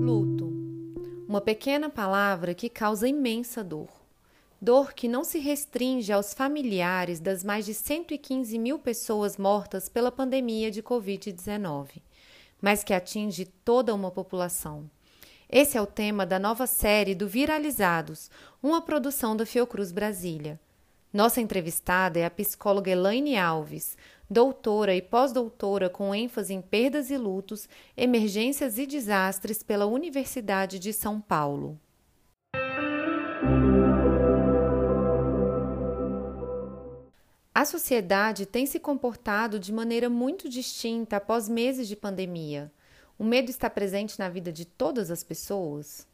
Luto. Uma pequena palavra que causa imensa dor. Dor que não se restringe aos familiares das mais de 115 mil pessoas mortas pela pandemia de Covid-19, mas que atinge toda uma população. Esse é o tema da nova série do Viralizados, uma produção da Fiocruz Brasília. Nossa entrevistada é a psicóloga Elaine Alves, doutora e pós-doutora com ênfase em perdas e lutos, emergências e desastres pela Universidade de São Paulo. A sociedade tem se comportado de maneira muito distinta após meses de pandemia. O medo está presente na vida de todas as pessoas?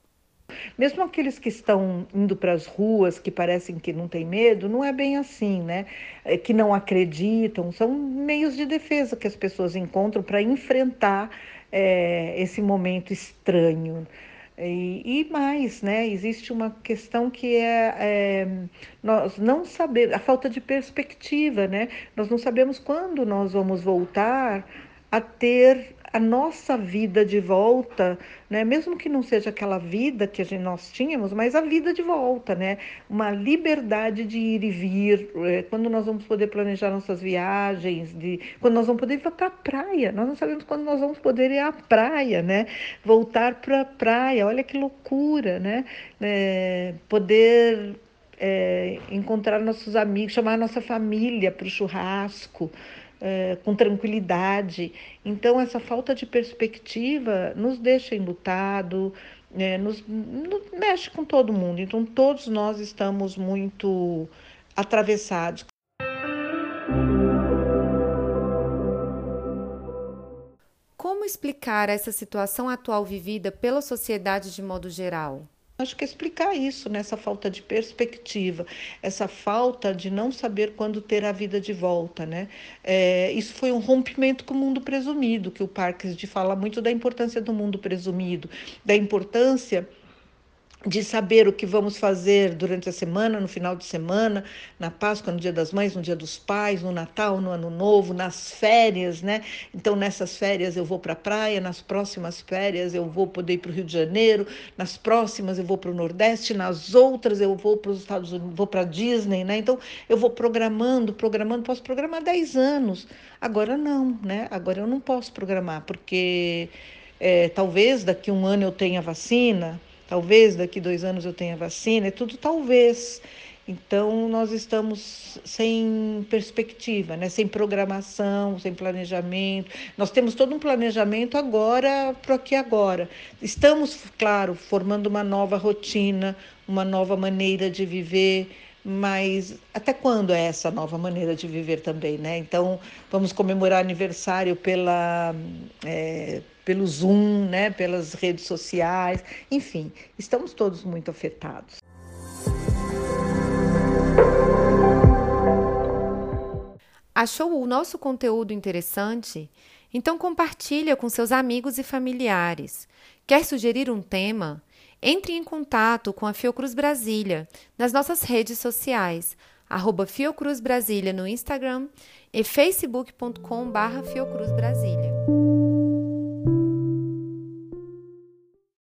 Mesmo aqueles que estão indo para as ruas, que parecem que não têm medo, não é bem assim, né? É que não acreditam, são meios de defesa que as pessoas encontram para enfrentar é, esse momento estranho. E, e, mais, né? Existe uma questão que é, é, nós não sabemos, a falta de perspectiva, né? Nós não sabemos quando nós vamos voltar a ter a nossa vida de volta, né? Mesmo que não seja aquela vida que a gente, nós tínhamos, mas a vida de volta, né? Uma liberdade de ir e vir, é, quando nós vamos poder planejar nossas viagens, de quando nós vamos poder ir para a praia. Nós não sabemos quando nós vamos poder ir à praia, né? Voltar para a praia, olha que loucura, né? É, poder é, encontrar nossos amigos, chamar nossa família para o churrasco é, com tranquilidade. Então, essa falta de perspectiva nos deixa enlutado, é, nos, nos mexe com todo mundo. Então, todos nós estamos muito atravessados. Como explicar essa situação atual vivida pela sociedade de modo geral? Acho que explicar isso, nessa né? falta de perspectiva, essa falta de não saber quando ter a vida de volta, né? É, isso foi um rompimento com o mundo presumido, que o Parques de fala muito da importância do mundo presumido, da importância de saber o que vamos fazer durante a semana, no final de semana, na Páscoa, no Dia das Mães, no Dia dos Pais, no Natal, no Ano Novo, nas férias, né? Então, nessas férias eu vou para a praia, nas próximas férias eu vou poder ir para o Rio de Janeiro, nas próximas eu vou para o Nordeste, nas outras eu vou para os Estados Unidos, vou para a Disney, né? Então, eu vou programando, programando, posso programar 10 anos. Agora não, né? Agora eu não posso programar, porque é, talvez daqui a um ano eu tenha vacina, Talvez daqui dois anos eu tenha vacina, é tudo talvez. Então, nós estamos sem perspectiva, né? sem programação, sem planejamento. Nós temos todo um planejamento agora para aqui agora. Estamos, claro, formando uma nova rotina, uma nova maneira de viver, mas até quando é essa nova maneira de viver também, né? Então, vamos comemorar aniversário pela. É, pelo Zoom, né, pelas redes sociais, enfim, estamos todos muito afetados. Achou o nosso conteúdo interessante? Então compartilha com seus amigos e familiares. Quer sugerir um tema? Entre em contato com a Fiocruz Brasília nas nossas redes sociais, arroba Fiocruz Brasília no Instagram e facebook.com barra Fiocruz Brasília.